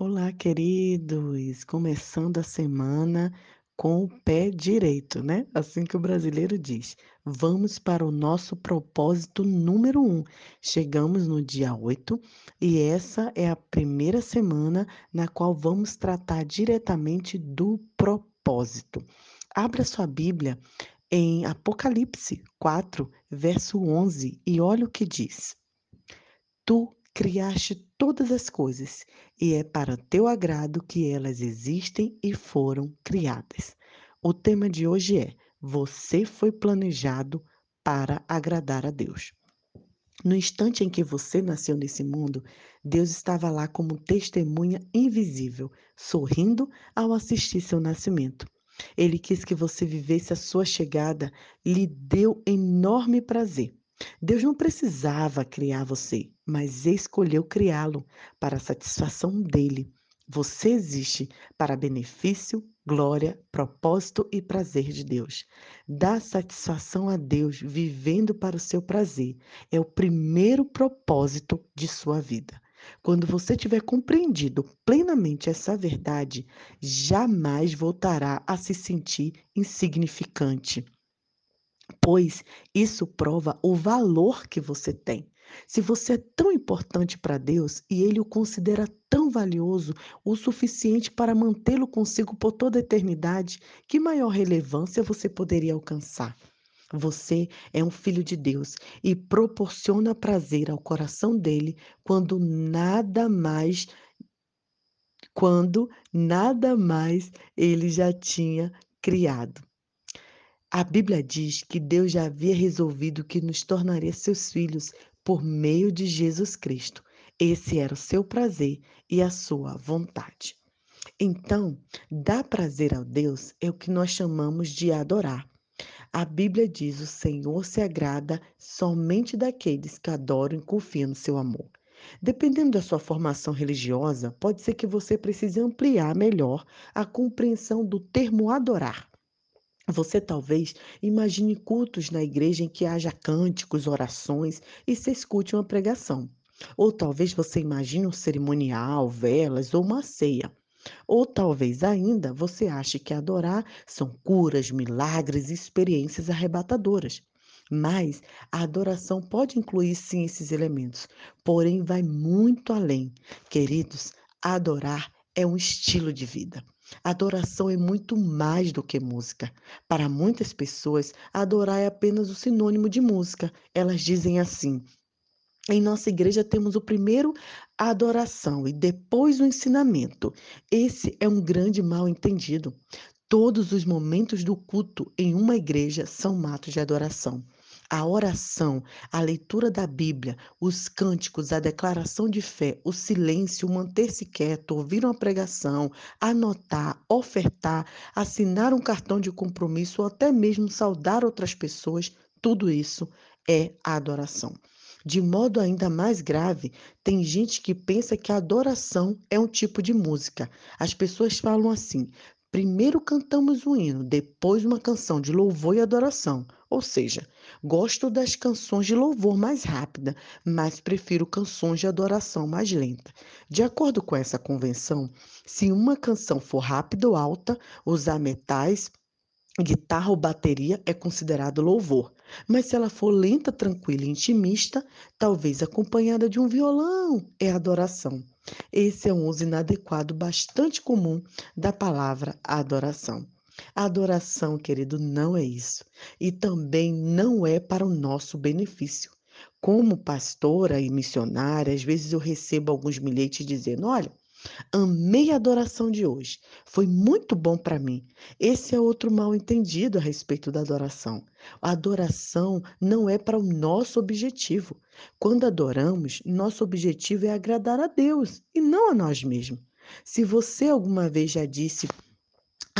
Olá, queridos! Começando a semana com o pé direito, né? Assim que o brasileiro diz. Vamos para o nosso propósito número um. Chegamos no dia 8 e essa é a primeira semana na qual vamos tratar diretamente do propósito. Abra sua Bíblia em Apocalipse 4, verso 11 e olha o que diz. Tu criaste todas as coisas, e é para teu agrado que elas existem e foram criadas. O tema de hoje é: Você foi planejado para agradar a Deus. No instante em que você nasceu nesse mundo, Deus estava lá como testemunha invisível, sorrindo ao assistir seu nascimento. Ele quis que você vivesse a sua chegada, lhe deu enorme prazer. Deus não precisava criar você, mas escolheu criá-lo para a satisfação dele. Você existe para benefício, glória, propósito e prazer de Deus. Dar satisfação a Deus vivendo para o seu prazer é o primeiro propósito de sua vida. Quando você tiver compreendido plenamente essa verdade, jamais voltará a se sentir insignificante pois isso prova o valor que você tem. Se você é tão importante para Deus e Ele o considera tão valioso o suficiente para mantê-lo consigo por toda a eternidade, que maior relevância você poderia alcançar? Você é um filho de Deus e proporciona prazer ao coração dele quando nada mais quando nada mais ele já tinha criado. A Bíblia diz que Deus já havia resolvido que nos tornaria seus filhos por meio de Jesus Cristo. Esse era o seu prazer e a sua vontade. Então, dar prazer a Deus é o que nós chamamos de adorar. A Bíblia diz: o Senhor se agrada somente daqueles que adoram e confiam no seu amor. Dependendo da sua formação religiosa, pode ser que você precise ampliar melhor a compreensão do termo adorar. Você talvez imagine cultos na igreja em que haja cânticos, orações e se escute uma pregação. Ou talvez você imagine um cerimonial, velas ou uma ceia. Ou talvez ainda você ache que adorar são curas, milagres e experiências arrebatadoras. Mas a adoração pode incluir sim esses elementos, porém vai muito além. Queridos, adorar é um estilo de vida. Adoração é muito mais do que música. Para muitas pessoas, adorar é apenas o sinônimo de música. Elas dizem assim: em nossa igreja temos o primeiro a adoração e depois o ensinamento. Esse é um grande mal entendido. Todos os momentos do culto em uma igreja são matos de adoração. A oração, a leitura da Bíblia, os cânticos, a declaração de fé, o silêncio, manter-se quieto, ouvir uma pregação, anotar, ofertar, assinar um cartão de compromisso ou até mesmo saudar outras pessoas, tudo isso é a adoração. De modo ainda mais grave, tem gente que pensa que a adoração é um tipo de música. As pessoas falam assim: primeiro cantamos um hino, depois uma canção de louvor e adoração. Ou seja, gosto das canções de louvor mais rápida, mas prefiro canções de adoração mais lenta. De acordo com essa convenção, se uma canção for rápida ou alta, usar metais, guitarra ou bateria é considerado louvor. Mas se ela for lenta, tranquila e intimista, talvez acompanhada de um violão, é adoração. Esse é um uso inadequado bastante comum da palavra adoração. Adoração, querido, não é isso. E também não é para o nosso benefício. Como pastora e missionária, às vezes eu recebo alguns bilhetes dizendo: olha, amei a adoração de hoje, foi muito bom para mim. Esse é outro mal entendido a respeito da adoração. A adoração não é para o nosso objetivo. Quando adoramos, nosso objetivo é agradar a Deus e não a nós mesmos. Se você alguma vez já disse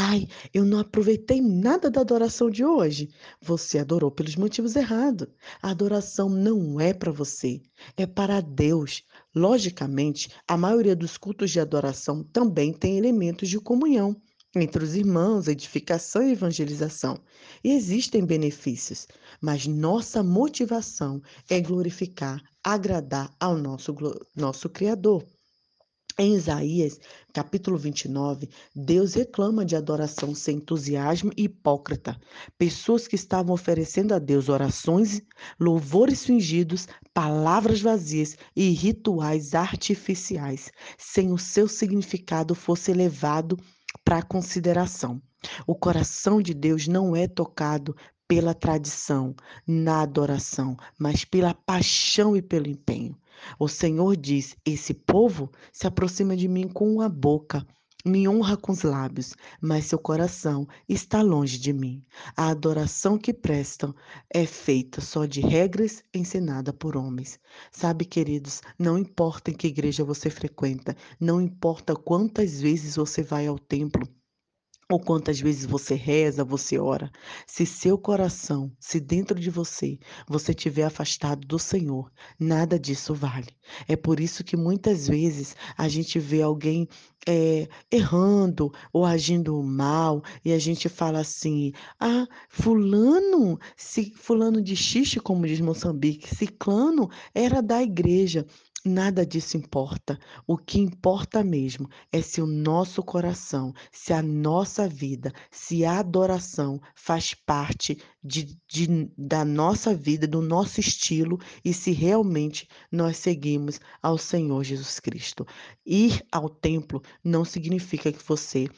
Ai, eu não aproveitei nada da adoração de hoje. Você adorou pelos motivos errados. A adoração não é para você, é para Deus. Logicamente, a maioria dos cultos de adoração também tem elementos de comunhão entre os irmãos, edificação e evangelização. E existem benefícios, mas nossa motivação é glorificar, agradar ao nosso, nosso Criador. Em Isaías, capítulo 29, Deus reclama de adoração sem entusiasmo e hipócrita. Pessoas que estavam oferecendo a Deus orações, louvores fingidos, palavras vazias e rituais artificiais, sem o seu significado fosse levado para consideração. O coração de Deus não é tocado pela tradição, na adoração, mas pela paixão e pelo empenho. O Senhor diz: Esse povo se aproxima de mim com a boca, me honra com os lábios, mas seu coração está longe de mim. A adoração que prestam é feita só de regras ensinadas por homens. Sabe, queridos, não importa em que igreja você frequenta, não importa quantas vezes você vai ao templo, ou quantas vezes você reza, você ora, se seu coração, se dentro de você, você estiver afastado do Senhor, nada disso vale. É por isso que muitas vezes a gente vê alguém é, errando ou agindo mal e a gente fala assim: ah, Fulano, se Fulano de xixi, como diz Moçambique, Ciclano era da igreja. Nada disso importa. O que importa mesmo é se o nosso coração, se a nossa vida, se a adoração faz parte de, de, da nossa vida, do nosso estilo e se realmente nós seguimos ao Senhor Jesus Cristo. Ir ao templo não significa que você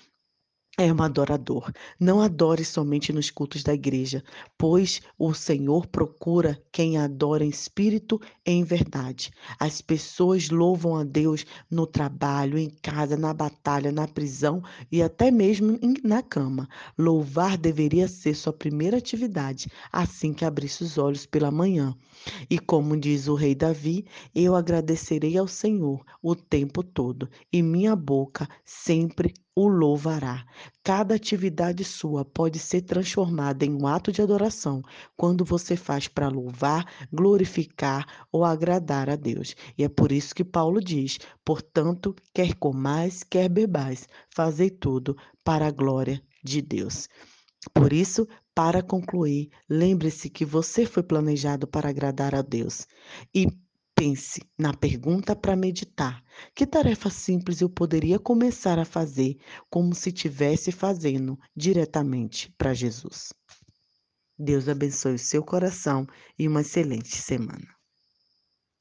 é um adorador. Não adore somente nos cultos da igreja, pois o Senhor procura quem adora em espírito e em verdade. As pessoas louvam a Deus no trabalho, em casa, na batalha, na prisão e até mesmo na cama. Louvar deveria ser sua primeira atividade assim que abrisse os olhos pela manhã. E como diz o rei Davi, eu agradecerei ao Senhor o tempo todo, e minha boca sempre o louvará. Cada atividade sua pode ser transformada em um ato de adoração quando você faz para louvar, glorificar ou agradar a Deus. E é por isso que Paulo diz: portanto, quer comais, quer bebais, fazei tudo para a glória de Deus. Por isso, para concluir, lembre-se que você foi planejado para agradar a Deus. E Pense na pergunta para meditar. Que tarefa simples eu poderia começar a fazer como se estivesse fazendo diretamente para Jesus? Deus abençoe o seu coração e uma excelente semana.